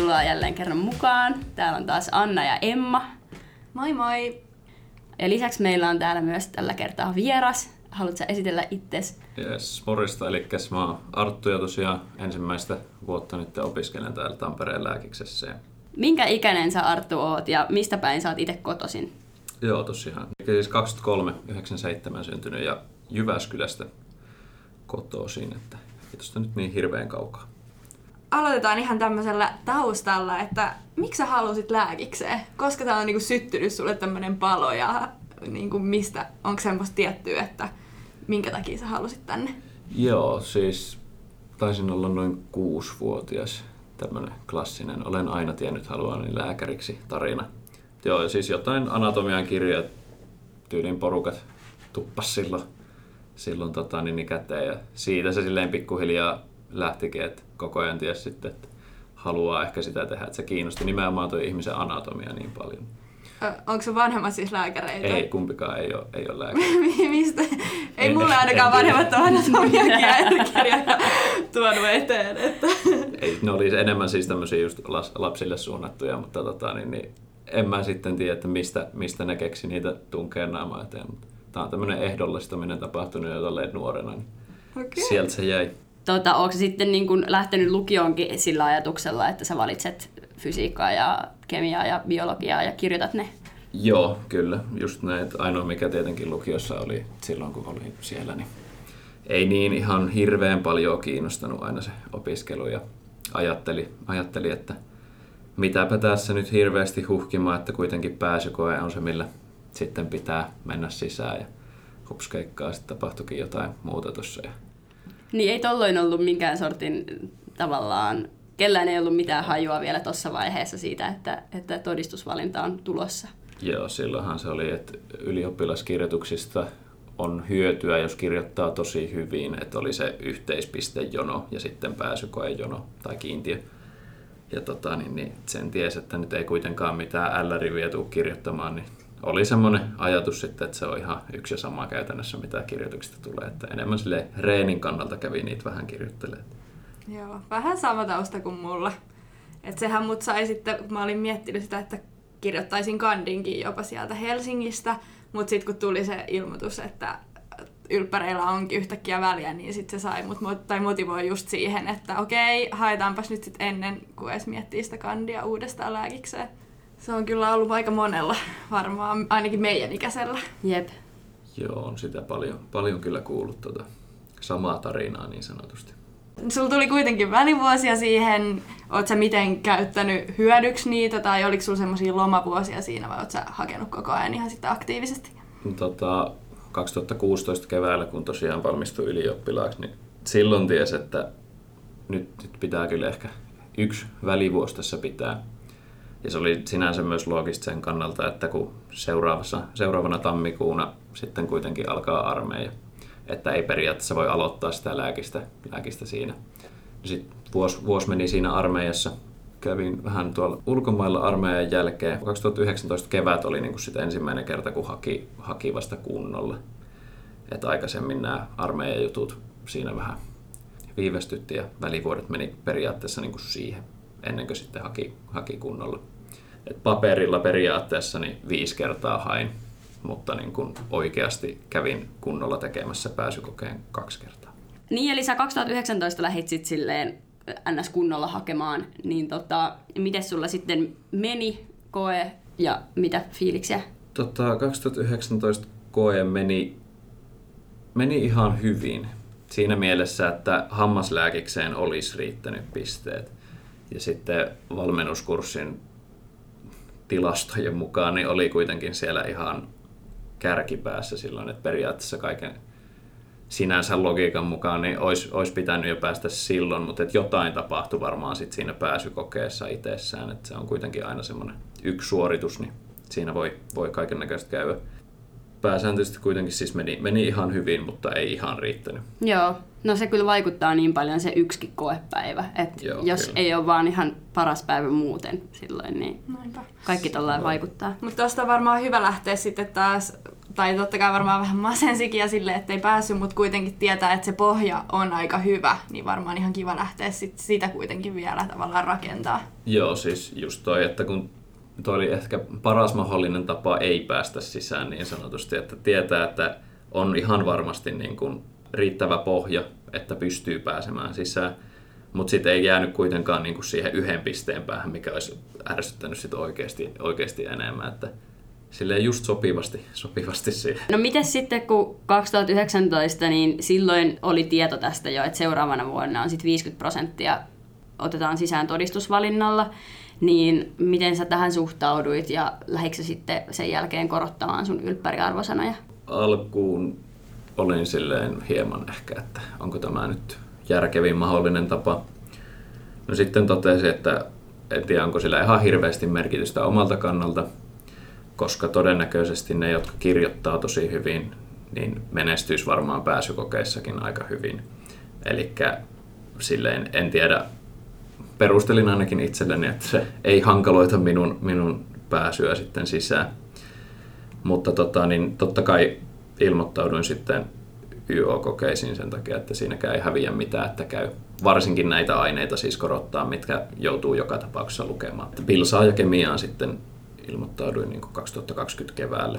tervetuloa jälleen kerran mukaan. Täällä on taas Anna ja Emma. Moi moi! Ja lisäksi meillä on täällä myös tällä kertaa vieras. Haluatko esitellä itsesi? Yes, morjesta. Eli mä oon Arttu ja tosiaan ensimmäistä vuotta nyt opiskelen täällä Tampereen lääkiksessä. Minkä ikäinen sä Arttu oot ja mistä päin sä oot itse kotoisin? Joo, tosiaan. Eli siis 23, 97 syntynyt ja Jyväskylästä kotoisin, että ei tosta nyt niin hirveän kaukaa. Aloitetaan ihan tämmöisellä taustalla, että miksi sä halusit lääkikseen? Koska tää on niinku syttynyt sulle tämmönen palo ja niinku mistä, onko semmoista tiettyä, että minkä takia sä halusit tänne? Joo, siis taisin olla noin kuusivuotias tämmönen klassinen. Olen aina tiennyt haluani lääkäriksi tarina. Joo, siis jotain anatomian kirjat, tyylin porukat tuppas silloin, silloin tota, niin, niin käteen. Ja siitä se silleen pikkuhiljaa lähtikin, että koko ajan tiesi sitten, että haluaa ehkä sitä tehdä, että se kiinnosti nimenomaan tuo ihmisen anatomia niin paljon. Onko se vanhemmat siis lääkäreitä? Ei, kumpikaan ei ole, ei ole lääkäri. Mistä? Ei en, mulle ainakaan en, vanhemmat ole anatomiakirjoja tuonut eteen. Että. Ei, ne oli enemmän siis tämmöisiä just lapsille suunnattuja, mutta tota, niin, niin, en mä sitten tiedä, että mistä, mistä ne keksi niitä tunkea naamaa eteen. Tämä on tämmöinen ehdollistaminen tapahtunut jo nuorena, niin okay. sieltä se jäi. Tota, onko sitten niin kun lähtenyt lukioonkin sillä ajatuksella, että sä valitset fysiikkaa ja kemiaa ja biologiaa ja kirjoitat ne? Joo, kyllä. Just näin. Ainoa mikä tietenkin lukiossa oli silloin, kun olin siellä, niin ei niin ihan hirveän paljon kiinnostanut aina se opiskelu ja ajatteli, ajatteli että mitäpä tässä nyt hirveästi huhkimaan, että kuitenkin pääsykoe on se, millä sitten pitää mennä sisään ja hupskeikkaa sitten tapahtuikin jotain muuta tuossa. Niin ei tolloin ollut minkään sortin tavallaan, kellään ei ollut mitään hajua vielä tuossa vaiheessa siitä, että, että todistusvalinta on tulossa. Joo, silloinhan se oli, että ylioppilaskirjoituksista on hyötyä, jos kirjoittaa tosi hyvin, että oli se yhteispistejono ja sitten pääsykoejono tai kiintiö. Ja tota, niin, niin sen ties, että nyt ei kuitenkaan mitään L-riviä tule kirjoittamaan, niin oli semmoinen ajatus sitten, että se on ihan yksi ja sama käytännössä, mitä kirjoituksista tulee. Että enemmän sille reenin kannalta kävi niitä vähän kirjoittelemaan. Joo, vähän sama tausta kuin mulla. Et sehän mut sai sitten, kun mä olin miettinyt sitä, että kirjoittaisin kandinkin jopa sieltä Helsingistä, mutta sitten kun tuli se ilmoitus, että ylppäreillä onkin yhtäkkiä väliä, niin sitten se sai mut, tai motivoi just siihen, että okei, haetaanpas nyt sitten ennen, kuin edes miettii sitä kandia uudestaan lääkikseen. Se on kyllä ollut aika monella, varmaan ainakin meidän ikäisellä. Jep. Joo, on sitä paljon, paljon kyllä kuullut tuota samaa tarinaa niin sanotusti. Sulla tuli kuitenkin välivuosia siihen. Oletko sä miten käyttänyt hyödyksi niitä tai oliko sulla semmoisia lomavuosia siinä vai oletko sä hakenut koko ajan ihan sitten aktiivisesti? Tota, 2016 keväällä, kun tosiaan valmistuin ylioppilaaksi, niin silloin ties, että nyt, nyt pitää kyllä ehkä yksi välivuosi tässä pitää ja se oli sinänsä myös loogista sen kannalta, että kun seuraavassa, seuraavana tammikuuna sitten kuitenkin alkaa armeija, että ei periaatteessa voi aloittaa sitä lääkistä, lääkistä siinä. Sitten vuosi, vuosi meni siinä armeijassa, kävin vähän tuolla ulkomailla armeijan jälkeen. 2019 kevät oli niin kuin ensimmäinen kerta, kun haki, haki vasta kunnolla. Että aikaisemmin nämä armeijan jutut siinä vähän viivästytti ja välivuodet meni periaatteessa niin kuin siihen ennen kuin sitten haki, haki kunnolla. Et paperilla periaatteessa niin viisi kertaa hain, mutta niin kun oikeasti kävin kunnolla tekemässä pääsykokeen kaksi kertaa. Niin, eli sä 2019 lähit sitten silleen ns. kunnolla hakemaan, niin tota, miten sulla sitten meni koe ja mitä fiiliksiä? Tota, 2019 koe meni, meni ihan hyvin. Siinä mielessä, että hammaslääkikseen olisi riittänyt pisteet. Ja sitten valmennuskurssin tilastojen mukaan niin oli kuitenkin siellä ihan kärkipäässä silloin, että periaatteessa kaiken sinänsä logiikan mukaan niin olisi, olisi pitänyt jo päästä silloin, mutta että jotain tapahtui varmaan sit siinä pääsykokeessa itsessään, että se on kuitenkin aina semmoinen yksi suoritus, niin siinä voi, voi kaiken näköistä käydä pääsääntöisesti kuitenkin siis meni, meni ihan hyvin, mutta ei ihan riittänyt. Joo, no se kyllä vaikuttaa niin paljon se yksikin koepäivä, että Joo, jos kyllä. ei ole vaan ihan paras päivä muuten silloin, niin Noinpä. kaikki tällä no. vaikuttaa. Mutta tuosta on varmaan hyvä lähteä sitten taas tai totta kai varmaan vähän masensikin ja sille, ettei päässyt, mutta kuitenkin tietää, että se pohja on aika hyvä, niin varmaan ihan kiva lähteä sit sitä kuitenkin vielä tavallaan rakentaa. Joo, siis just toi, että kun toi oli ehkä paras mahdollinen tapa ei päästä sisään niin sanotusti, että tietää, että on ihan varmasti niin kuin riittävä pohja, että pystyy pääsemään sisään, mutta sitten ei jäänyt kuitenkaan niin kuin siihen yhden pisteen päähän, mikä olisi ärsyttänyt sit oikeasti, oikeasti enemmän, että silleen just sopivasti, sopivasti siihen. No miten sitten, kun 2019, niin silloin oli tieto tästä jo, että seuraavana vuonna on sitten 50 prosenttia otetaan sisään todistusvalinnalla, niin miten sä tähän suhtauduit ja lähdikö sitten sen jälkeen korottamaan sun ylppäriarvosanoja? Alkuun olin silleen hieman ehkä, että onko tämä nyt järkevin mahdollinen tapa. No sitten totesin, että en tiedä onko sillä ihan hirveästi merkitystä omalta kannalta, koska todennäköisesti ne, jotka kirjoittaa tosi hyvin, niin menestyisi varmaan pääsykokeissakin aika hyvin. Eli silleen en tiedä, perustelin ainakin itselleni, että se ei hankaloita minun, minun pääsyä sitten sisään. Mutta tota, niin totta kai ilmoittauduin sitten YO-kokeisiin sen takia, että siinäkään ei häviä mitään, että käy varsinkin näitä aineita siis korottaa, mitkä joutuu joka tapauksessa lukemaan. Pilsaa ja kemiaan sitten ilmoittauduin niin 2020 keväälle.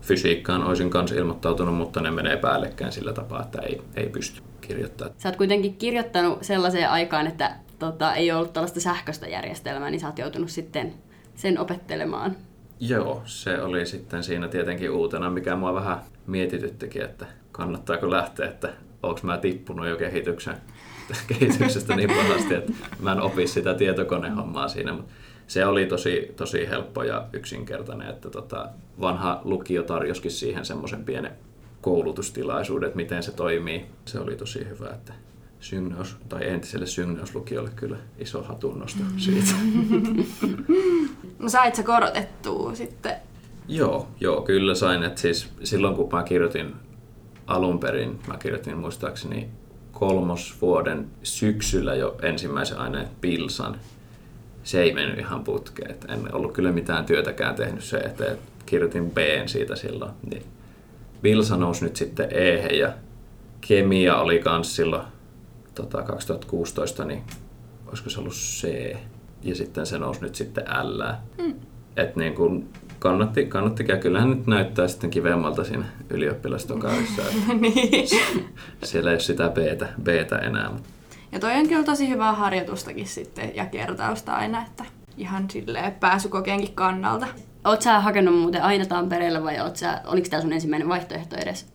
Fysiikkaan olisin kanssa ilmoittautunut, mutta ne menee päällekkäin sillä tapaa, että ei, ei pysty kirjoittamaan. Sä oot kuitenkin kirjoittanut sellaiseen aikaan, että tota, ei ollut tällaista sähköistä järjestelmää, niin sä oot joutunut sitten sen opettelemaan. Joo, se oli sitten siinä tietenkin uutena, mikä mua vähän mietityttikin, että kannattaako lähteä, että onko mä tippunut jo kehityksen, kehityksestä niin pahasti, että mä en opi sitä tietokonehommaa siinä, mutta se oli tosi, tosi helppo ja yksinkertainen, että tota, vanha lukio tarjoskin siihen semmoisen pienen koulutustilaisuuden, että miten se toimii. Se oli tosi hyvä, että Syngneus, tai entiselle Syngneus-lukiolle kyllä iso hatunnosto siitä. No sait sä korotettua sitten? Joo, joo, kyllä sain. Et siis silloin kun mä kirjoitin alun perin, mä kirjoitin muistaakseni kolmosvuoden syksyllä jo ensimmäisen aineen Pilsan. Se ei mennyt ihan putkeen. Et en ollut kyllä mitään työtäkään tehnyt se, että kirjoitin B siitä silloin. Niin Pilsa nousi nyt sitten E ja kemia oli kans silloin tota, 2016, niin olisiko se ollut C. Ja sitten se nousi nyt sitten L. Mm. Et niin kun kannatti, kannatti ja kyllähän nyt näyttää sitten kivemmalta siinä ylioppilastokaarissa. niin. Siellä ei ole sitä B-tä, B-tä enää. Ja toi on kyllä tosi hyvää harjoitustakin sitten ja kertausta aina, että ihan silleen pääsykokeenkin kannalta. Oot sä hakenut muuten aina Tampereelle vai oot sä, oliko tämä sun ensimmäinen vaihtoehto edes?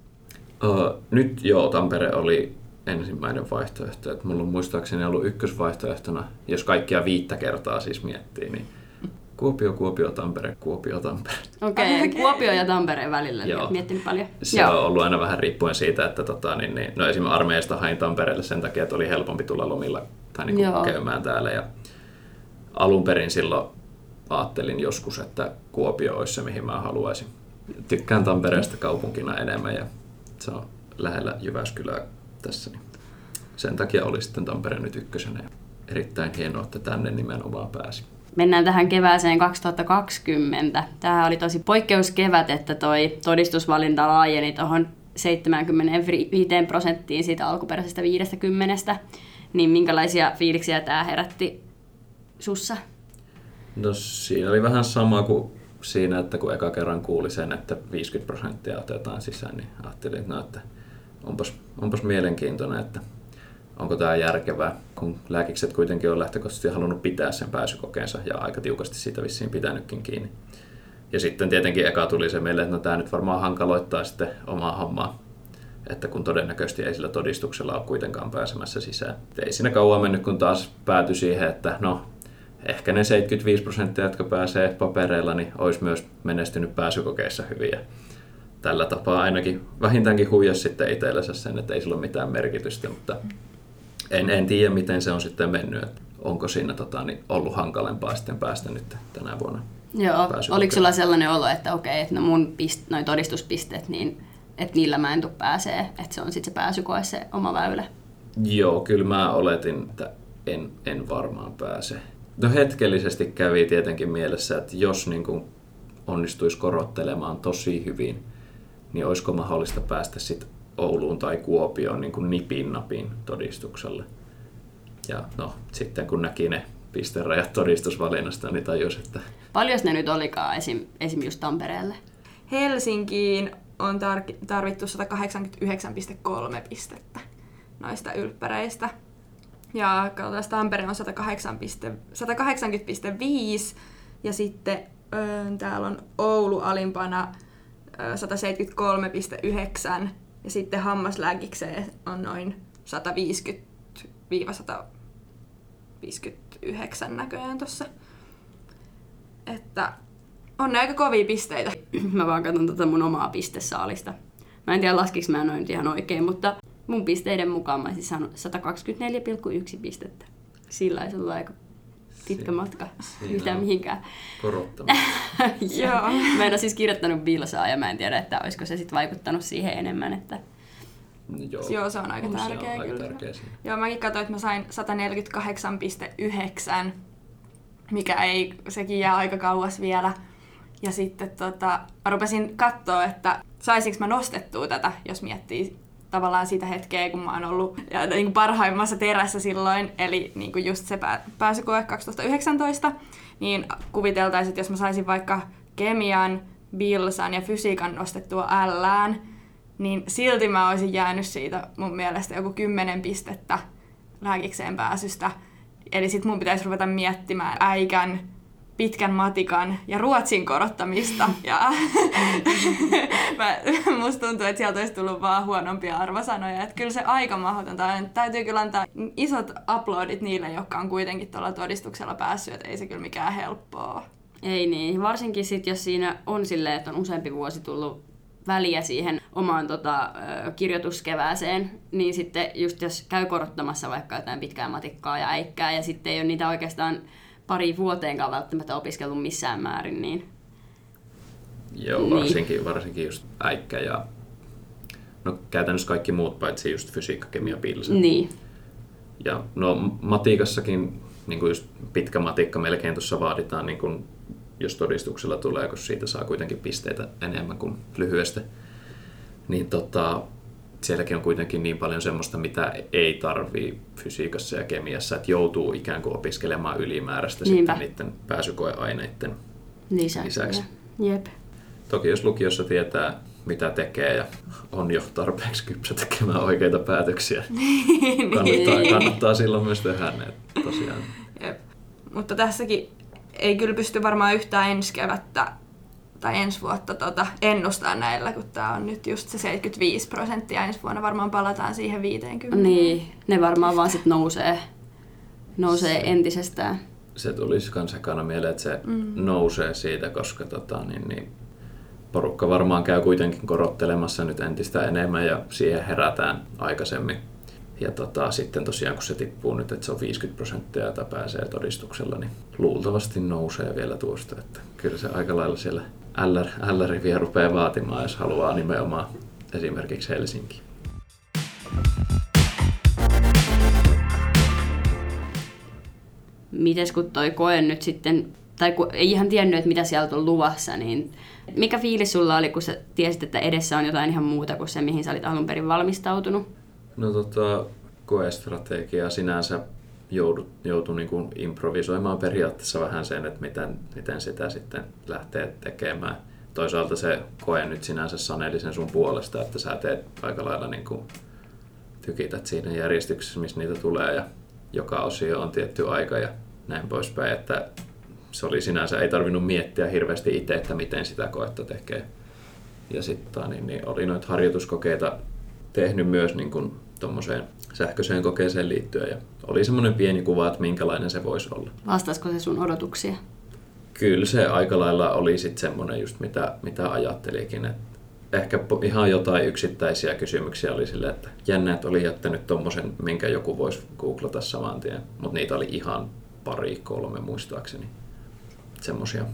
Uh, nyt joo, Tampere oli ensimmäinen vaihtoehto. Et mulla on muistaakseni ollut ykkösvaihtoehtona, jos kaikkia viittä kertaa siis miettii, niin Kuopio, Kuopio, Tampere, Kuopio, Tampere. Okei, okay, okay. Kuopio ja Tampereen välillä niin Joo. miettinyt paljon. Se Joo. on ollut aina vähän riippuen siitä, että tota, niin, niin, no esimerkiksi armeijasta hain Tampereelle sen takia, että oli helpompi tulla lomilla tai niin kuin käymään täällä. Ja alun perin silloin ajattelin joskus, että Kuopio olisi se, mihin mä haluaisin. Tykkään Tampereesta kaupunkina enemmän ja se on lähellä Jyväskylää tässä. Niin sen takia oli sitten Tampere nyt ykkösenä. Erittäin hienoa, että tänne nimenomaan pääsi. Mennään tähän kevääseen 2020. Tämä oli tosi poikkeuskevät, että toi todistusvalinta laajeni tuohon 75 prosenttiin siitä alkuperäisestä 50. Niin minkälaisia fiiliksiä tämä herätti sussa? No siinä oli vähän sama kuin siinä, että kun eka kerran kuuli sen, että 50 prosenttia otetaan sisään, niin ajattelin, että, no, että onpas, onpas mielenkiintoinen, että onko tämä järkevää, kun lääkikset kuitenkin on lähtökohtaisesti halunnut pitää sen pääsykokeensa ja aika tiukasti siitä vissiin pitänytkin kiinni. Ja sitten tietenkin eka tuli se meille, että no tämä nyt varmaan hankaloittaa sitten omaa hommaa, että kun todennäköisesti ei sillä todistuksella ole kuitenkaan pääsemässä sisään. Ei siinä kauan mennyt, kun taas päätyi siihen, että no ehkä ne 75 prosenttia, jotka pääsee papereilla, niin olisi myös menestynyt pääsykokeissa hyvin. Tällä tapaa ainakin vähintäänkin huijas sitten itsellensä sen, että ei sillä ole mitään merkitystä, mutta en, en tiedä, miten se on sitten mennyt. Että onko siinä tota, niin ollut hankalempaa sitten päästä nyt tänä vuonna Joo, oliko sulla sellainen olo, että okei, että no mun pist, noin todistuspisteet, niin että niillä mä en tule pääsee, että se on sitten se pääsykoe se oma väylä? Joo, kyllä mä oletin, että en, en varmaan pääse. No hetkellisesti kävi tietenkin mielessä, että jos niin kuin onnistuisi korottelemaan tosi hyvin, niin olisiko mahdollista päästä sitten Ouluun tai Kuopioon niin kuin nipin napin todistukselle. Ja no, sitten kun näki ne pisterajat todistusvalinnasta, niin tajus, että... Paljon ne nyt olikaan esim, esim. just Tampereelle? Helsinkiin on tar- tarvittu 189,3 pistettä noista ylppäreistä. Ja katsotaan, Tampere on 108, 180,5 ja sitten öö, täällä on Oulu alimpana 173,9 ja sitten hammaslääkikseen on noin 150-159 näköjään tossa. Että on ne aika kovia pisteitä. Mä vaan katson tätä mun omaa pistesaalista. Mä en tiedä laskiks mä noin ihan oikein, mutta mun pisteiden mukaan mä siis saanut 124,1 pistettä. Sillä ei aika pitkä matka siinä yhtään on mihinkään. Korottamassa. Joo. Mä en ole siis kirjoittanut bilsaa ja mä en tiedä, että olisiko se sitten vaikuttanut siihen enemmän, että Joo, Joo, se on aika se tärkeä on aika kyllä. tärkeä siinä. Joo, mäkin katsoin, että mä sain 148,9, mikä ei, sekin jää aika kauas vielä. Ja sitten tota, mä rupesin katsoa, että saisinko mä nostettua tätä, jos miettii tavallaan sitä hetkeä, kun mä oon ollut ja, niin kuin parhaimmassa terässä silloin, eli niin kuin just se pää, pääsykoe 2019, niin kuviteltaisiin, että jos mä saisin vaikka kemian, bilsan ja fysiikan nostettua Lään, niin silti mä olisin jäänyt siitä mun mielestä joku 10 pistettä lääkikseen pääsystä. Eli sit mun pitäisi ruveta miettimään äikän, pitkän matikan ja ruotsin korottamista. Ja mä, musta tuntuu, että sieltä olisi tullut vaan huonompia arvosanoja. Että kyllä se aika mahdotonta on. Täytyy kyllä antaa isot uploadit niille, jotka on kuitenkin tuolla todistuksella päässyt, että ei se kyllä mikään helppoa. ei niin. Varsinkin sit, jos siinä on silleen, että on useampi vuosi tullut väliä siihen omaan tota, kirjoituskevääseen, niin sitten just jos käy korottamassa vaikka jotain pitkää matikkaa ja äikkää ja sitten ei ole niitä oikeastaan pari vuoteenkaan välttämättä opiskellut missään määrin, niin Joo, Niin. varsinkin, varsinkin just äikkä ja no käytännössä kaikki muut paitsi just fysiikka, kemia, pilsa. niin. Ja no matikassakin niin kuin just pitkä matikka melkein tuossa vaaditaan, niin kuin, jos todistuksella tulee, kun siitä saa kuitenkin pisteitä enemmän kuin lyhyestä. Niin tota, sielläkin on kuitenkin niin paljon semmoista, mitä ei tarvii fysiikassa ja kemiassa, että joutuu ikään kuin opiskelemaan ylimääräistä Niinpä. sitten niiden pääsykoeaineiden Lisäksi. Lisäksi. Jep. Toki jos lukiossa tietää, mitä tekee ja on jo tarpeeksi kypsä tekemään oikeita päätöksiä, kannattaa, kannattaa silloin myös tehdä ne. Tosiaan. Jep. Mutta tässäkin ei kyllä pysty varmaan yhtään ensi kevättä tai ensi vuotta tota, ennustaa näillä, kun tämä on nyt just se 75 prosenttia. Ensi vuonna varmaan palataan siihen 50. Niin, ne varmaan vaan sit nousee, nousee entisestään. Se tulisi kans ekana mieleen, että se mm. nousee siitä, koska tota, niin, niin, porukka varmaan käy kuitenkin korottelemassa nyt entistä enemmän ja siihen herätään aikaisemmin. Ja tota, sitten tosiaan kun se tippuu nyt, että se on 50 prosenttia, jota pääsee todistuksella, niin luultavasti nousee vielä tuosta. Että kyllä se aika lailla siellä LR, LR vielä rupeaa vaatimaan, jos haluaa nimenomaan esimerkiksi Helsinki. Mites kun toi koe nyt sitten, tai kun ei ihan tiennyt, että mitä sieltä on luvassa, niin mikä fiilis sulla oli, kun sä tiesit, että edessä on jotain ihan muuta kuin se, mihin sä olit alun perin valmistautunut? No tota, koestrategia sinänsä joudut, joutuu niin kuin improvisoimaan periaatteessa vähän sen, että miten, miten sitä sitten lähtee tekemään. Toisaalta se koe nyt sinänsä saneli sen sun puolesta, että sä teet aika lailla niin kuin tykität siinä järjestyksessä, missä niitä tulee ja joka osio on tietty aika ja näin poispäin, että se oli sinänsä, ei tarvinnut miettiä hirveästi itse, että miten sitä koetta tekee. Ja sitten niin, niin oli noita harjoituskokeita tehnyt myös niin kuin tuommoiseen sähköiseen kokeeseen liittyen ja oli semmoinen pieni kuva, että minkälainen se voisi olla. Vastaisiko se sun odotuksia? Kyllä se aika lailla oli sitten semmoinen just mitä, mitä ajattelikin, että ehkä ihan jotain yksittäisiä kysymyksiä oli sille, että jännä, että oli jättänyt tommosen, minkä joku voisi googlata saman tien, mutta niitä oli ihan pari, kolme muistaakseni. Semmoisia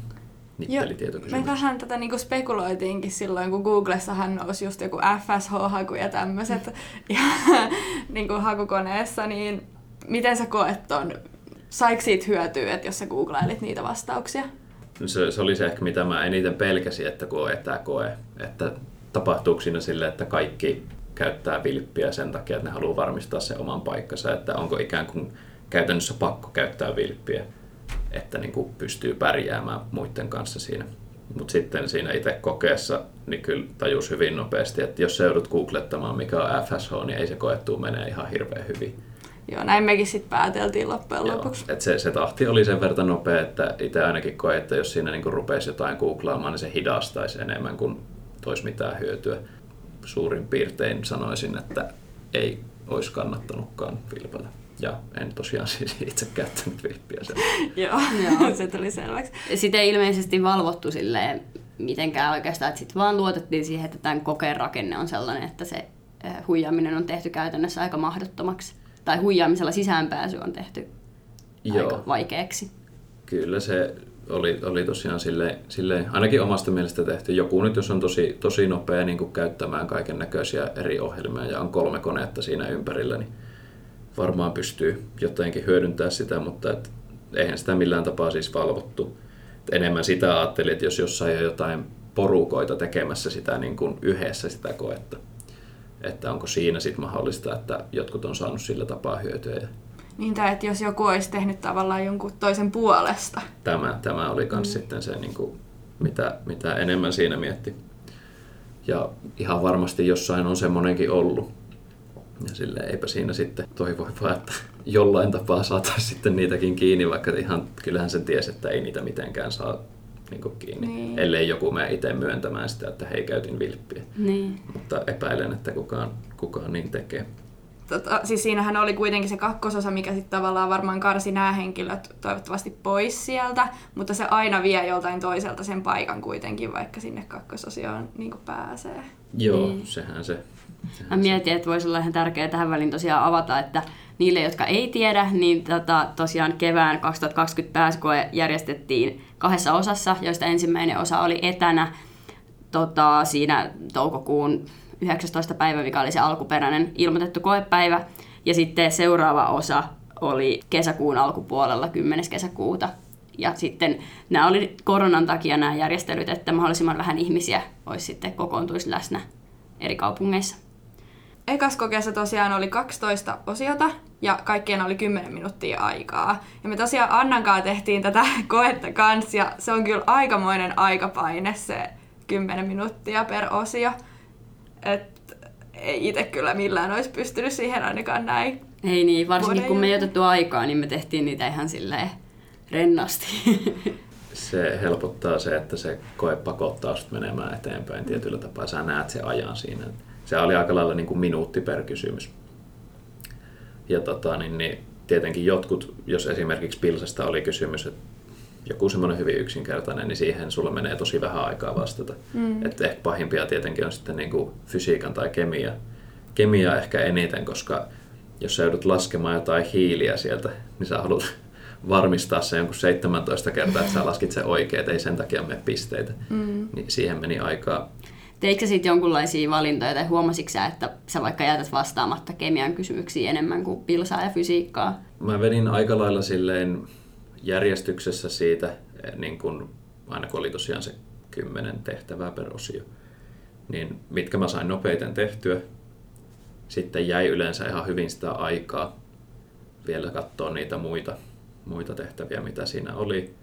me nittelitietokysymyksiä. vähän tätä niinku spekuloitiinkin silloin, kun Googlessahan nousi just joku FSH-haku ja tämmöiset ja niinku hakukoneessa, niin miten sä koet ton? Saiko siitä hyötyä, että jos sä googlailit niitä vastauksia? se, se oli se ehkä, mitä mä eniten pelkäsin, että kun on etäkoe, että tapahtuuko siinä sille, että kaikki käyttää vilppiä sen takia, että ne haluaa varmistaa sen oman paikkansa, että onko ikään kuin käytännössä pakko käyttää vilppiä, että niin kuin pystyy pärjäämään muiden kanssa siinä. Mutta sitten siinä itse kokeessa niin kyllä tajus hyvin nopeasti, että jos joudut googlettamaan mikä on FSH, niin ei se koettu menee ihan hirveän hyvin. Joo, näin mekin sitten pääteltiin loppujen Joo, lopuksi. et se, se tahti oli sen verran nopea, että itse ainakin koe, että jos siinä niin rupesi jotain googlaamaan, niin se hidastaisi enemmän kuin toisi mitään hyötyä. Suurin piirtein sanoisin, että ei olisi kannattanutkaan vilpata. Ja en tosiaan siis itse käyttänyt vilppiä sen. Joo, Joo. se tuli selväksi. Sitä ei ilmeisesti valvottu silleen mitenkään oikeastaan, että sitten vaan luotettiin siihen, että tämän kokeen rakenne on sellainen, että se huijaaminen on tehty käytännössä aika mahdottomaksi. Tai huijaamisella sisäänpääsy on tehty Joo. aika vaikeaksi. Kyllä se oli, oli tosiaan silleen, silleen, ainakin omasta mielestä tehty. Joku nyt, jos on tosi, tosi nopea niin kuin käyttämään kaiken näköisiä eri ohjelmia ja on kolme konetta siinä ympärillä, niin varmaan pystyy jotenkin hyödyntämään sitä, mutta et, eihän sitä millään tapaa siis valvottu. Et enemmän sitä ajattelin, että jos jossain on jotain porukoita tekemässä sitä niin kuin yhdessä sitä koetta, että onko siinä sitten mahdollista, että jotkut on saanut sillä tapaa hyötyä. Niin, tai että jos joku olisi tehnyt tavallaan jonkun toisen puolesta. tämä, tämä oli myös mm. sitten se, niin kuin, mitä, mitä enemmän siinä mietti. Ja ihan varmasti jossain on semmoinenkin ollut. Ja sille eipä siinä sitten toivoi vaan, että jollain tapaa saataisiin sitten niitäkin kiinni, vaikka ihan kyllähän sen tiesi, että ei niitä mitenkään saa niin kuin kiinni, Niin. ellei joku mene itse myöntämään sitä, että hei käytin vilppiä. Niin. Mutta epäilen, että kukaan, kukaan niin tekee. Tota, siis siinähän oli kuitenkin se kakkososa, mikä sitten tavallaan varmaan karsi nämä henkilöt toivottavasti pois sieltä, mutta se aina vie joltain toiselta sen paikan kuitenkin, vaikka sinne kakkososioon niin pääsee. Joo, Niin. sehän se. Mä mietin, että voisi olla ihan tärkeää tähän väliin tosiaan avata, että niille, jotka ei tiedä, niin tota, tosiaan kevään 2020 pääsykoe järjestettiin kahdessa osassa, joista ensimmäinen osa oli etänä tota, siinä toukokuun 19. päivä, mikä oli se alkuperäinen ilmoitettu koepäivä. Ja sitten seuraava osa oli kesäkuun alkupuolella 10. kesäkuuta. Ja sitten nämä oli koronan takia nämä järjestelyt, että mahdollisimman vähän ihmisiä olisi sitten kokoontuisi läsnä eri kaupungeissa. Ekas kokeessa tosiaan oli 12 osiota ja kaikkien oli 10 minuuttia aikaa. Ja me tosiaan Annankaan tehtiin tätä koetta kanssa ja se on kyllä aikamoinen aikapaine se 10 minuuttia per osio. Et ei itse kyllä millään olisi pystynyt siihen ainakaan näin. Ei niin, varsinkin kun me ei otettu aikaa, niin me tehtiin niitä ihan silleen rennosti. se helpottaa se, että se koe pakottaa sut menemään eteenpäin tietyllä tapaa. Sä näet sen ajan siinä. Se oli aika lailla niin kuin minuutti per kysymys. Ja tota, niin, niin, tietenkin jotkut, jos esimerkiksi Pilsasta oli kysymys, että joku semmoinen hyvin yksinkertainen, niin siihen sulla menee tosi vähän aikaa vastata. Mm. Että ehkä pahimpia tietenkin on sitten niin kuin fysiikan tai kemia. Kemia ehkä eniten, koska jos sä joudut laskemaan jotain hiiliä sieltä, niin sä haluat varmistaa sen jonkun 17 kertaa, että sä laskit sen oikein, että ei sen takia mene pisteitä. Mm. Niin siihen meni aikaa. Teikö sä sitten jonkunlaisia valintoja tai huomasitko sä, että sä vaikka jätät vastaamatta kemian kysymyksiin enemmän kuin pilsaa ja fysiikkaa? Mä vedin aika lailla silleen järjestyksessä siitä, eh, niin kun, aina kun oli tosiaan se kymmenen tehtävää per osio, niin mitkä mä sain nopeiten tehtyä. Sitten jäi yleensä ihan hyvin sitä aikaa vielä katsoa niitä muita, muita tehtäviä, mitä siinä oli.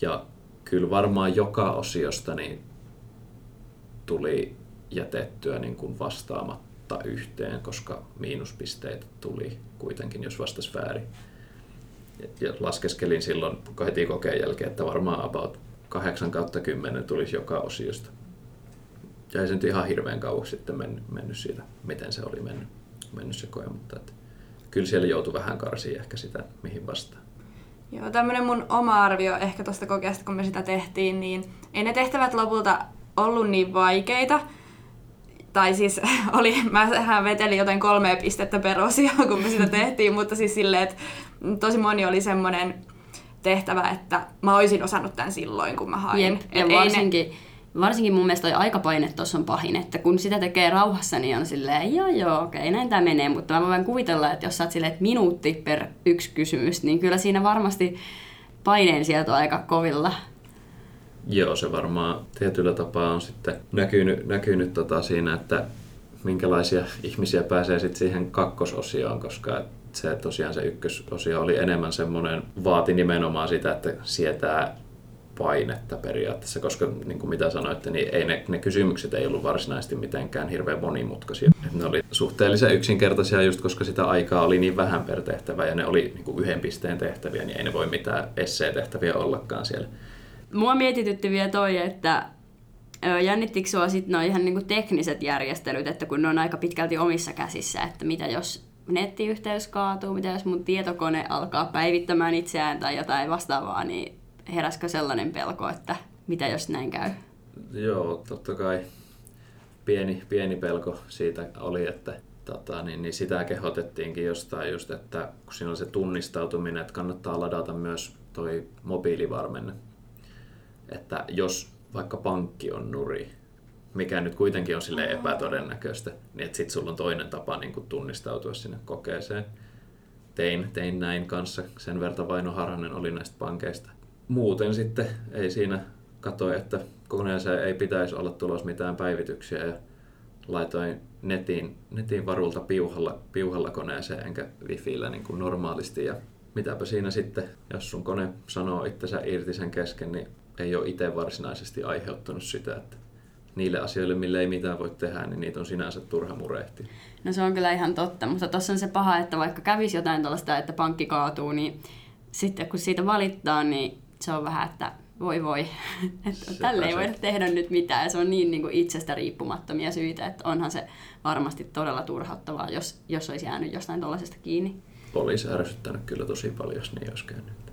Ja kyllä varmaan joka osiosta niin tuli jätettyä niin kuin vastaamatta yhteen, koska miinuspisteitä tuli kuitenkin, jos vastasi väärin. Ja- laskeskelin silloin heti kokeen jälkeen, että varmaan about 8 kautta 10 tulisi joka osiosta. Ja ei se nyt ihan hirveän kauaksi sitten mennyt, mennyt siitä, miten se oli mennyt, mennyt se koe, mutta että kyllä siellä joutui vähän karsiin ehkä sitä, mihin vastaan. Joo, tämmönen mun oma arvio ehkä tuosta kokeesta, kun me sitä tehtiin, niin ei ne tehtävät lopulta ollut niin vaikeita. Tai siis oli, mä vetelin jotain kolmea pistettä per osio, kun me sitä tehtiin, mutta siis silleen, että tosi moni oli semmoinen tehtävä, että mä olisin osannut tämän silloin, kun mä hain. Jep, ja ei ne- varsinkin, varsinkin mun mielestä toi aikapaine tuossa on pahin, että kun sitä tekee rauhassa, niin on silleen, joo joo, okei, näin tämä menee, mutta mä voin kuvitella, että jos sä oot silleen, että minuutti per yksi kysymys, niin kyllä siinä varmasti paineen sieltä on aika kovilla. Joo, se varmaan tietyllä tapaa on sitten näkynyt, näkynyt tota siinä, että minkälaisia ihmisiä pääsee sitten siihen kakkososioon, koska se tosiaan se ykkösosio oli enemmän semmoinen, vaati nimenomaan sitä, että sietää painetta periaatteessa, koska niin kuin mitä sanoitte, niin ei ne, ne kysymykset ei ollut varsinaisesti mitenkään hirveän monimutkaisia. Ne oli suhteellisen yksinkertaisia just koska sitä aikaa oli niin vähän per tehtävä ja ne oli niin kuin yhden pisteen tehtäviä, niin ei ne voi mitään essee-tehtäviä ollakaan siellä. Mua mietitytti vielä toi, että jännittikö sua sitten no ihan niinku tekniset järjestelyt, että kun ne on aika pitkälti omissa käsissä, että mitä jos nettiyhteys kaatuu, mitä jos mun tietokone alkaa päivittämään itseään tai jotain vastaavaa, niin heräskö sellainen pelko, että mitä jos näin käy? Joo, totta kai pieni, pieni pelko siitä oli, että tota, niin, niin sitä kehotettiinkin jostain just, että kun siinä on se tunnistautuminen, että kannattaa ladata myös toi mobiilivarmenne. Että jos vaikka pankki on nuri, mikä nyt kuitenkin on sille epätodennäköistä, niin että sitten sulla on toinen tapa niin kuin tunnistautua sinne kokeeseen. Tein, tein näin kanssa, sen verta Vaino Haranen oli näistä pankeista. Muuten sitten ei siinä katsoin, että koneeseen ei pitäisi olla tulos mitään päivityksiä ja laitoin netin, netin varulta piuhalla, piuhalla koneeseen enkä wifillä niin kuin normaalisti. Ja mitäpä siinä sitten, jos sun kone sanoo itsensä irti sen kesken, niin ei ole itse varsinaisesti aiheuttanut sitä, että niille asioille, mille ei mitään voi tehdä, niin niitä on sinänsä turha murehti. No se on kyllä ihan totta, mutta tuossa on se paha, että vaikka kävisi jotain tällaista, että pankki kaatuu, niin sitten kun siitä valittaa, niin se on vähän, että voi voi, että tälle ei voida tehdä nyt mitään. Ja se on niin, niin kuin itsestä riippumattomia syitä, että onhan se varmasti todella turhauttavaa, jos, jos olisi jäänyt jostain tuollaisesta kiinni. Olisi ärsyttänyt kyllä tosi paljon, jos niin olisi käynyt.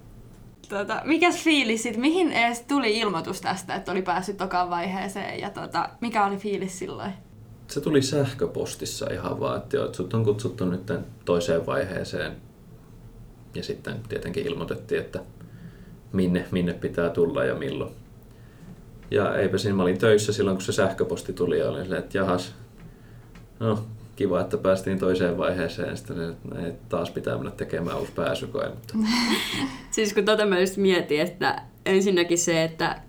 Tota, mikäs fiilis sit, mihin edes tuli ilmoitus tästä, että oli päässyt tokaan vaiheeseen ja tota, mikä oli fiilis silloin? Se tuli sähköpostissa ihan vaan, että, jo, että sut on kutsuttu nyt toiseen vaiheeseen ja sitten tietenkin ilmoitettiin, että minne, minne pitää tulla ja milloin. Ja eipä siinä, mä olin töissä silloin, kun se sähköposti tuli ja olin silleen, että jahas, no kiva, että päästiin toiseen vaiheeseen. Sitten että taas pitää mennä tekemään uusi pääsykoe. Mutta... siis kun tota mä just mietin, että ensinnäkin se, että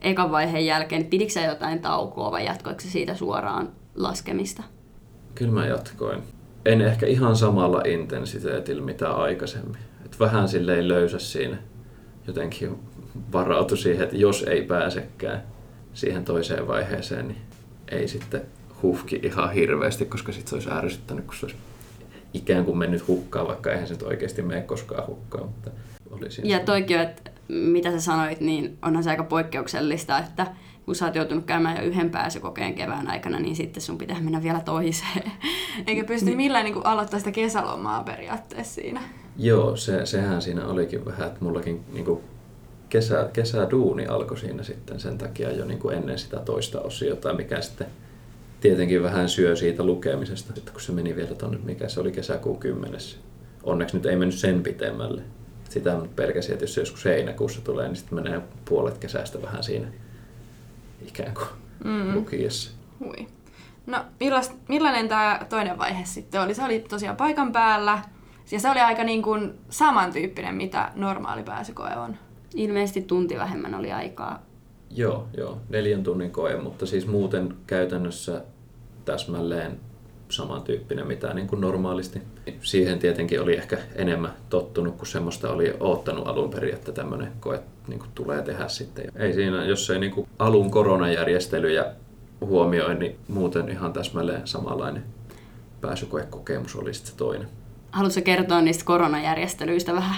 ekan vaiheen jälkeen, pidikö sä jotain taukoa vai jatkoiko siitä suoraan laskemista? Kyllä mä jatkoin. En ehkä ihan samalla intensiteetillä mitä aikaisemmin. Et vähän silleen löysä siinä. Jotenkin varautui siihen, että jos ei pääsekään siihen toiseen vaiheeseen, niin ei sitten hufki ihan hirveästi, koska sit se olisi ärsyttänyt, kun se olisi ikään kuin mennyt hukkaan, vaikka eihän se nyt oikeasti mene koskaan hukkaan. Mutta oli siinä ja toikin, että mitä sä sanoit, niin onhan se aika poikkeuksellista, että kun sä oot joutunut käymään jo yhden pääsykokeen kevään aikana, niin sitten sun pitää mennä vielä toiseen. Eikä pysty niin. millään niin aloittaa sitä kesälomaa periaatteessa siinä. Joo, se, sehän siinä olikin vähän, että mullakin niin kuin kesä, kesäduuni alkoi siinä sitten sen takia jo niin kuin ennen sitä toista osiota, mikä sitten tietenkin vähän syö siitä lukemisesta, että kun se meni vielä tuonne, mikä se oli kesäkuun kymmenes. Onneksi nyt ei mennyt sen pitemmälle. Sitä pelkäsin, että jos se joskus heinäkuussa tulee, niin sitten menee puolet kesästä vähän siinä ikään kuin mm. lukiessa. Hui. No millainen tämä toinen vaihe sitten oli? Se oli tosiaan paikan päällä ja se oli aika niin kuin samantyyppinen, mitä normaali pääsykoe on. Ilmeisesti tunti vähemmän oli aikaa. Joo, joo, neljän tunnin koe, mutta siis muuten käytännössä täsmälleen samantyyppinen mitä niin kuin normaalisti. Siihen tietenkin oli ehkä enemmän tottunut, kun semmoista oli oottanut alun perin, että tämmöinen koe niin kuin tulee tehdä sitten. Ei siinä, jos ei niin kuin alun koronajärjestelyjä huomioi, niin muuten ihan täsmälleen samanlainen pääsykoekokemus oli sitten toinen. Haluatko kertoa niistä koronajärjestelyistä vähän?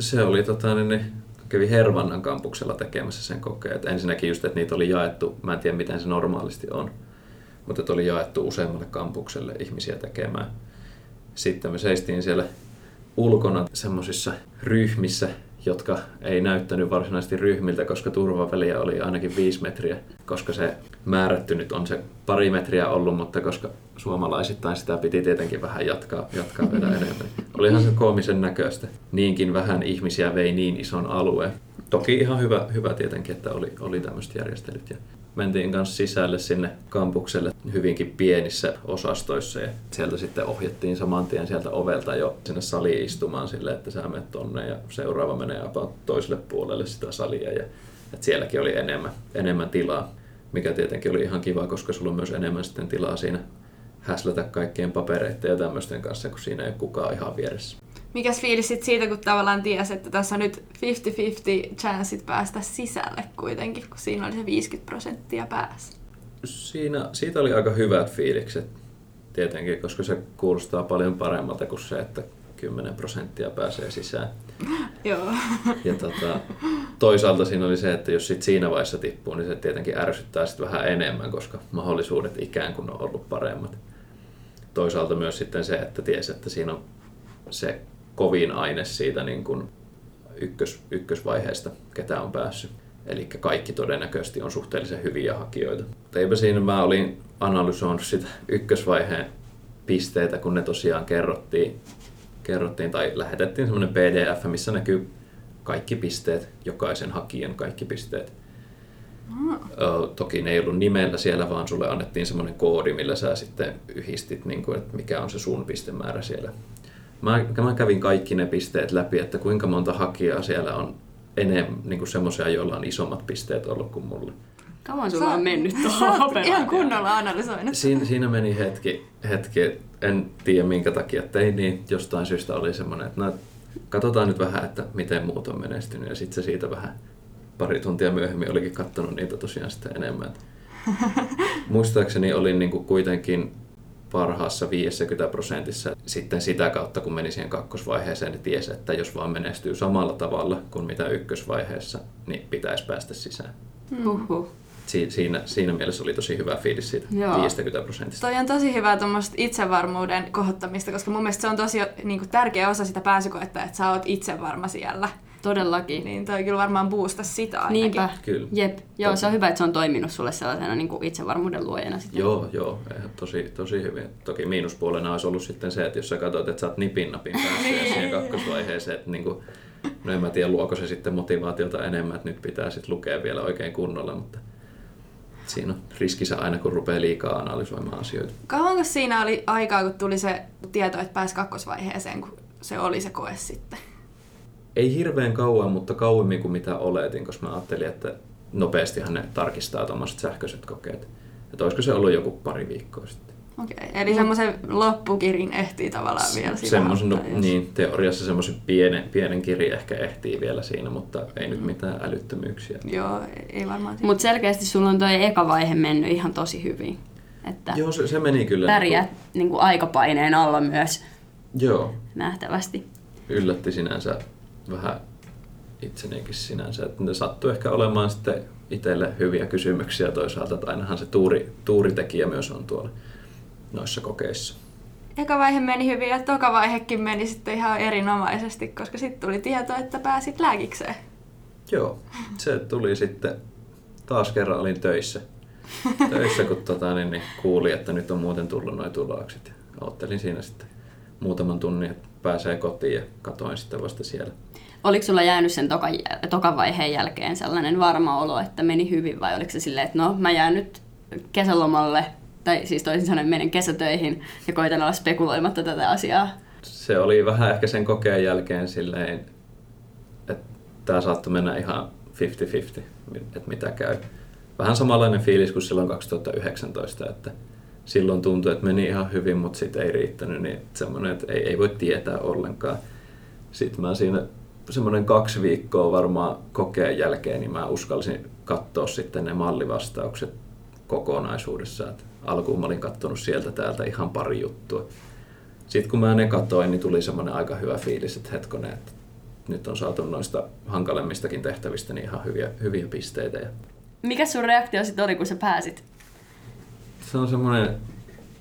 Se oli tota, niin, niin kävi Hervannan kampuksella tekemässä sen kokeen. ensinnäkin just, että niitä oli jaettu, mä en tiedä miten se normaalisti on, mutta oli jaettu useammalle kampukselle ihmisiä tekemään. Sitten me seistiin siellä ulkona semmoisissa ryhmissä, jotka ei näyttänyt varsinaisesti ryhmiltä, koska turvaväliä oli ainakin viisi metriä, koska se määrätty nyt on se pari metriä ollut, mutta koska suomalaisittain sitä piti tietenkin vähän jatkaa, jatkaa vielä enemmän. Olihan se koomisen näköistä. Niinkin vähän ihmisiä vei niin ison alueen. Toki ihan hyvä, hyvä tietenkin, että oli, oli tämmöiset järjestelyt. Ja mentiin kanssa sisälle sinne kampukselle hyvinkin pienissä osastoissa ja sieltä sitten ohjattiin saman tien sieltä ovelta jo sinne saliin istumaan sille, että sä menet tonne ja seuraava menee about toiselle puolelle sitä salia ja Et sielläkin oli enemmän, enemmän tilaa, mikä tietenkin oli ihan kiva, koska sulla on myös enemmän sitten tilaa siinä häslätä kaikkien papereiden ja tämmöisten kanssa, kun siinä ei ole kukaan ihan vieressä. Mikäs fiilis sit siitä, kun tavallaan tiesi, että tässä on nyt 50-50 chanssit päästä sisälle kuitenkin, kun siinä oli se 50 prosenttia päässä? Siinä, siitä oli aika hyvät fiilikset tietenkin, koska se kuulostaa paljon paremmalta kuin se, että 10 prosenttia pääsee sisään. Joo. Ja tota, toisaalta siinä oli se, että jos sit siinä vaiheessa tippuu, niin se tietenkin ärsyttää sit vähän enemmän, koska mahdollisuudet ikään kuin on ollut paremmat. Toisaalta myös sitten se, että tiesi, että siinä on se kovin aine siitä niin kuin ykkös, ykkösvaiheesta, ketä on päässyt. Eli kaikki todennäköisesti on suhteellisen hyviä hakijoita. Eipä siinä mä olin analysoinut sitä ykkösvaiheen pisteitä, kun ne tosiaan kerrottiin, kerrottiin tai lähetettiin semmoinen pdf, missä näkyy kaikki pisteet, jokaisen hakijan kaikki pisteet. Mm. Toki ne ei ollut nimellä siellä, vaan sulle annettiin semmoinen koodi, millä sä sitten yhdistit, niin kuin, että mikä on se sun pistemäärä siellä. Mä, mä kävin kaikki ne pisteet läpi, että kuinka monta hakijaa siellä on enemmän niin semmoisia, joilla on isommat pisteet ollut kuin mulle. Kauan sulla on mennyt tuohon ihan kunnolla analysoinut. Siinä, siinä meni hetki, hetki, en tiedä minkä takia tein niin. Jostain syystä oli semmoinen, että no, katsotaan nyt vähän, että miten muut on menestynyt. Ja sitten se siitä vähän pari tuntia myöhemmin olikin katsonut niitä tosiaan sitten enemmän. Muistaakseni olin niin kuin kuitenkin parhaassa 50 prosentissa sitten sitä kautta, kun meni siihen kakkosvaiheeseen, niin tiesi, että jos vaan menestyy samalla tavalla kuin mitä ykkösvaiheessa, niin pitäisi päästä sisään. Uhuh. Si- siinä, siinä mielessä oli tosi hyvä fiilis siitä Joo. 50 prosentista. Toi on tosi hyvä itsevarmuuden kohottamista, koska mun mielestä se on tosi niin kuin, tärkeä osa sitä pääsykoetta, että sä oot itsevarma siellä. Todellakin. Niin toi kyllä varmaan boosta sitä ainakin. Niinpä. Kyllä. Jep. Joo, Toki. se on hyvä, että se on toiminut sulle sellaisena niin kuin itsevarmuuden luojana. Sitten. Joo, joo. Tosi, tosi hyvin. Toki miinuspuolena olisi ollut sitten se, että jos sä katsot, että sä oot nipin napin päässyt siihen kakkosvaiheeseen, että niin kuin, no en mä tiedä, luoko se sitten motivaatiota enemmän, että nyt pitää sitten lukea vielä oikein kunnolla, mutta siinä on riskissä aina, kun rupeaa liikaa analysoimaan asioita. Kauanko siinä oli aikaa, kun tuli se tieto, että pääsi kakkosvaiheeseen, kun se oli se koe sitten? Ei hirveän kauan, mutta kauemmin kuin mitä oletin, koska mä ajattelin, että nopeastihan ne tarkistaa tuommoiset sähköiset kokeet. Että olisiko se ollut joku pari viikkoa sitten. Okei, okay, eli semmoisen loppukirin ehtii tavallaan vielä sitä semmoisen, no, niin, teoriassa semmoisen pienen, pienen kiri ehkä ehtii vielä siinä, mutta ei nyt mm. mitään älyttömyyksiä. Joo, ei varmaan. Mutta selkeästi sulla on toi eka vaihe mennyt ihan tosi hyvin. Että Joo, se, se meni kyllä. Pärjää niin kuin... Niin kuin aikapaineen alla myös. Joo. Nähtävästi. Yllätti sinänsä vähän itsenikin sinänsä. Että ne sattui ehkä olemaan sitten itselle hyviä kysymyksiä toisaalta, että ainahan se tuuri, tuuritekijä myös on tuolla noissa kokeissa. Eka vaihe meni hyvin ja toka vaihekin meni sitten ihan erinomaisesti, koska sitten tuli tieto, että pääsit lääkikseen. Joo, se tuli sitten, taas kerran olin töissä. töissä, kun tota, niin, niin kuuli, että nyt on muuten tullut noin tulokset. Ottelin siinä sitten muutaman tunnin, että pääsee kotiin ja katoin sitten vasta siellä. Oliko sulla jäänyt sen toka, tokan vaiheen jälkeen sellainen varma olo, että meni hyvin vai oliko se silleen, että no mä jään nyt kesälomalle tai siis toisin sanoen menen kesätöihin ja koitan olla spekuloimatta tätä asiaa. Se oli vähän ehkä sen kokeen jälkeen silleen, että tämä saattoi mennä ihan 50-50, että mitä käy. Vähän samanlainen fiilis kuin silloin 2019, että silloin tuntui, että meni ihan hyvin, mutta sitten ei riittänyt, niin semmoinen, että ei, ei voi tietää ollenkaan. Sitten mä siinä semmoinen kaksi viikkoa varmaan kokeen jälkeen, niin mä uskalsin katsoa sitten ne mallivastaukset kokonaisuudessaan. Alkuun mä olin katsonut sieltä täältä ihan pari juttua. Sitten kun mä ne katsoin, niin tuli semmoinen aika hyvä fiilis, että hetkonen, että nyt on saatu noista hankalemmistakin tehtävistä niin ihan hyviä, hyviä pisteitä. Mikä sun reaktio sitten oli, kun sä pääsit? Se on semmoinen,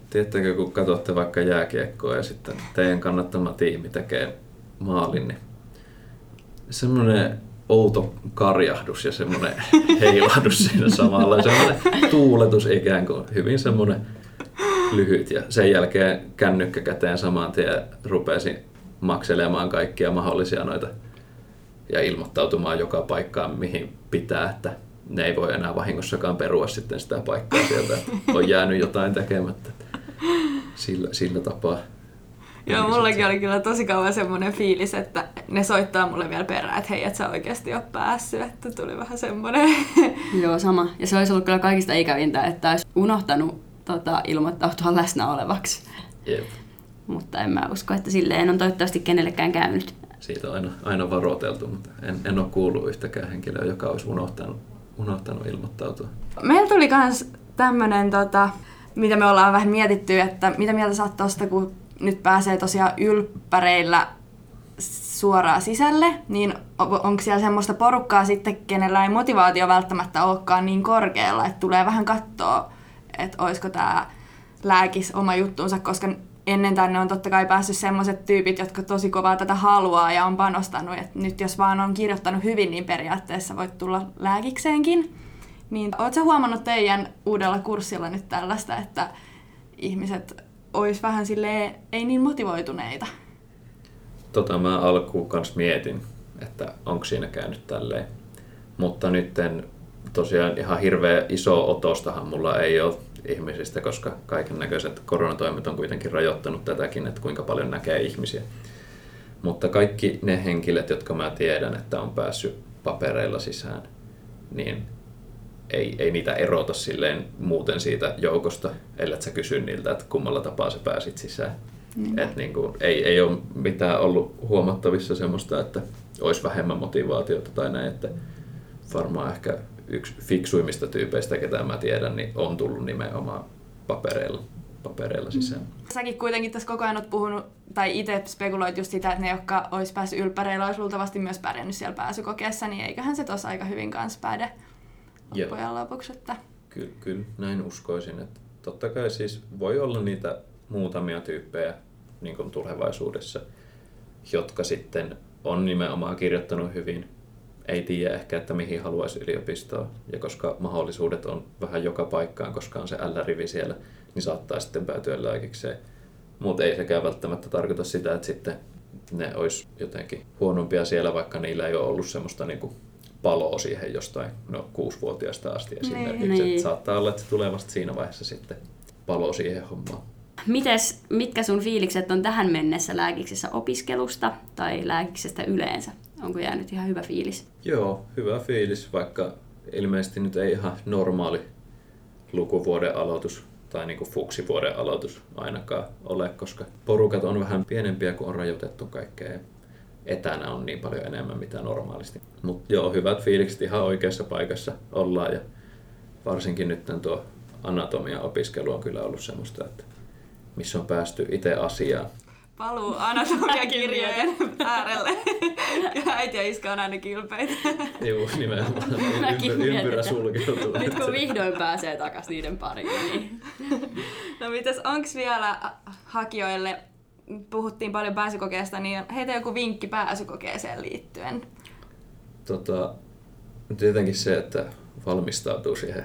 tiettäkö kun katsotte vaikka jääkiekkoa ja sitten teidän kannattama tiimi tekee maalin, niin semmoinen outo karjahdus ja semmoinen heilahdus siinä samalla. Semmoinen tuuletus ikään kuin, hyvin semmoinen lyhyt. Ja sen jälkeen kännykkä käteen saman tien rupesi makselemaan kaikkia mahdollisia noita ja ilmoittautumaan joka paikkaan, mihin pitää, että ne ei voi enää vahingossakaan perua sitten sitä paikkaa sieltä, on jäänyt jotain tekemättä. Sillä, sillä tapaa. Joo, mullakin oli kyllä tosi kauan semmoinen fiilis, että ne soittaa mulle vielä perään, että hei, et sä oikeasti ole päässyt, että tuli vähän semmoinen. Joo, sama. Ja se olisi ollut kyllä kaikista ikävintä, että olisi unohtanut tota, ilmoittautua läsnä olevaksi. Jep. Mutta en mä usko, että silleen on toivottavasti kenellekään käynyt. Siitä on aina, aina varoiteltu, mutta en, en ole kuullut yhtäkään henkilöä, joka olisi unohtanut, unohtanut ilmoittautua. Meillä tuli kans tämmönen, tota, mitä me ollaan vähän mietitty, että mitä mieltä sä oot tosta, kun nyt pääsee tosiaan ylppäreillä suoraan sisälle, niin onko siellä semmoista porukkaa sitten, kenellä ei motivaatio välttämättä olekaan niin korkealla, että tulee vähän katsoa, että olisiko tämä lääkis oma juttuunsa, koska ennen tänne on totta kai päässyt semmoiset tyypit, jotka tosi kovaa tätä haluaa ja on panostanut, että nyt jos vaan on kirjoittanut hyvin, niin periaatteessa voit tulla lääkikseenkin. Niin ootko huomannut teidän uudella kurssilla nyt tällaista, että ihmiset olisi vähän silleen, ei niin motivoituneita? Tota mä alkuun kanssa mietin, että onko siinä käynyt tälleen. Mutta nyt tosiaan ihan hirveä iso otostahan mulla ei ole ihmisistä, koska kaiken näköiset koronatoimet on kuitenkin rajoittanut tätäkin, että kuinka paljon näkee ihmisiä. Mutta kaikki ne henkilöt, jotka mä tiedän, että on päässyt papereilla sisään, niin ei, ei niitä erota silleen muuten siitä joukosta, ellei sä kysy niiltä, että kummalla tapaa sä pääsit sisään. Mm. Et niin kuin, ei, ei ole mitään ollut huomattavissa semmoista, että olisi vähemmän motivaatiota tai näin, että varmaan ehkä yksi fiksuimmista tyypeistä, ketä mä tiedän, niin on tullut nimenomaan papereilla, papereilla sisään. Mm. Säkin kuitenkin tässä koko ajan oot puhunut, tai itse spekuloit just sitä, että ne, jotka olisi päässyt ylppäreillä, olisi luultavasti myös pärjännyt siellä pääsykokeessa, niin eiköhän se tuossa aika hyvin kanssa päde loppujen lopuksi. Että... Kyllä, kyllä, näin uskoisin. Että totta kai siis voi olla niitä muutamia tyyppejä niin kuin tulevaisuudessa, jotka sitten on nimenomaan kirjoittanut hyvin, ei tiedä ehkä, että mihin haluaisi yliopistoa. Ja koska mahdollisuudet on vähän joka paikkaan, koska on se L-rivi siellä, niin saattaa sitten päätyä lääkikseen. Mutta ei sekään välttämättä tarkoita sitä, että sitten ne olisi jotenkin huonompia siellä, vaikka niillä ei ole ollut semmoista niin kuin paloa siihen jostain no, kuusivuotiaasta asti esimerkiksi. Niin. niin. Saattaa olla, että se tulee vasta siinä vaiheessa sitten palo siihen hommaan. Mites, mitkä sun fiilikset on tähän mennessä lääkiksessä opiskelusta tai lääkiksestä yleensä? Onko jäänyt ihan hyvä fiilis? Joo, hyvä fiilis, vaikka ilmeisesti nyt ei ihan normaali lukuvuoden aloitus tai niin kuin fuksivuoden aloitus ainakaan ole, koska porukat on vähän pienempiä kuin on rajoitettu kaikkea. Etänä on niin paljon enemmän mitä normaalisti. Mutta joo, hyvät fiilikset ihan oikeassa paikassa ollaan ja varsinkin nyt tuo anatomian opiskelu on kyllä ollut semmoista, että missä on päästy itse asiaan. Paluu anatomiakirjojen äärelle. Ja äiti ja iska on aina kilpeitä. Joo, nimenomaan. Ympyrä, ympyrä sulkeutuu. Nyt kun vihdoin pääsee takaisin niiden pariin. Niin. No mitäs, onks vielä hakijoille, puhuttiin paljon pääsykokeesta, niin heitä joku vinkki pääsykokeeseen liittyen? Tota, tietenkin se, että valmistautuu siihen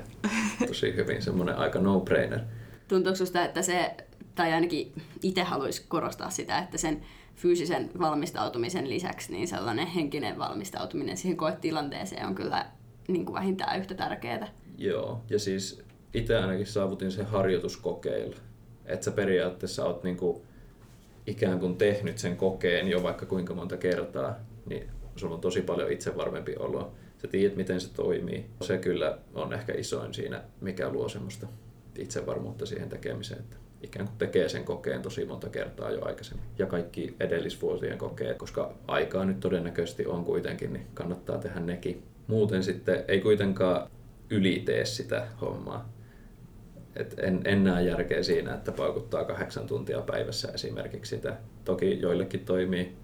tosi hyvin, semmoinen aika no-brainer. Tuntuuko susta, että se tai ainakin itse haluaisi korostaa sitä, että sen fyysisen valmistautumisen lisäksi niin sellainen henkinen valmistautuminen siihen koetilanteeseen on kyllä niin kuin vähintään yhtä tärkeää. Joo, ja siis itse ainakin saavutin sen harjoituskokeilla. Että sä periaatteessa oot niin kuin ikään kuin tehnyt sen kokeen jo vaikka kuinka monta kertaa, niin sulla on tosi paljon itsevarmempi olo. Sä tiedät, miten se toimii. Se kyllä on ehkä isoin siinä, mikä luo semmoista itsevarmuutta siihen tekemiseen. Että ikään kuin tekee sen kokeen tosi monta kertaa jo aikaisemmin. Ja kaikki edellisvuosien kokeet, koska aikaa nyt todennäköisesti on kuitenkin, niin kannattaa tehdä nekin. Muuten sitten ei kuitenkaan ylitee sitä hommaa. Et en, en näe järkeä siinä, että paukuttaa kahdeksan tuntia päivässä esimerkiksi sitä. Toki joillekin toimii,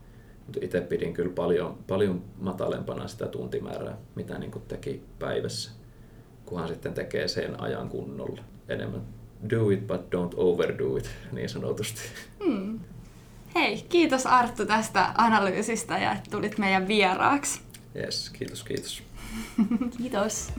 mutta itse pidin kyllä paljon, paljon matalempana sitä tuntimäärää, mitä niin teki päivässä, kunhan sitten tekee sen ajan kunnolla enemmän do it but don't overdo it, niin sanotusti. Hmm. Hei, kiitos Arttu tästä analyysistä ja että tulit meidän vieraaksi. Yes, kiitos, kiitos. kiitos.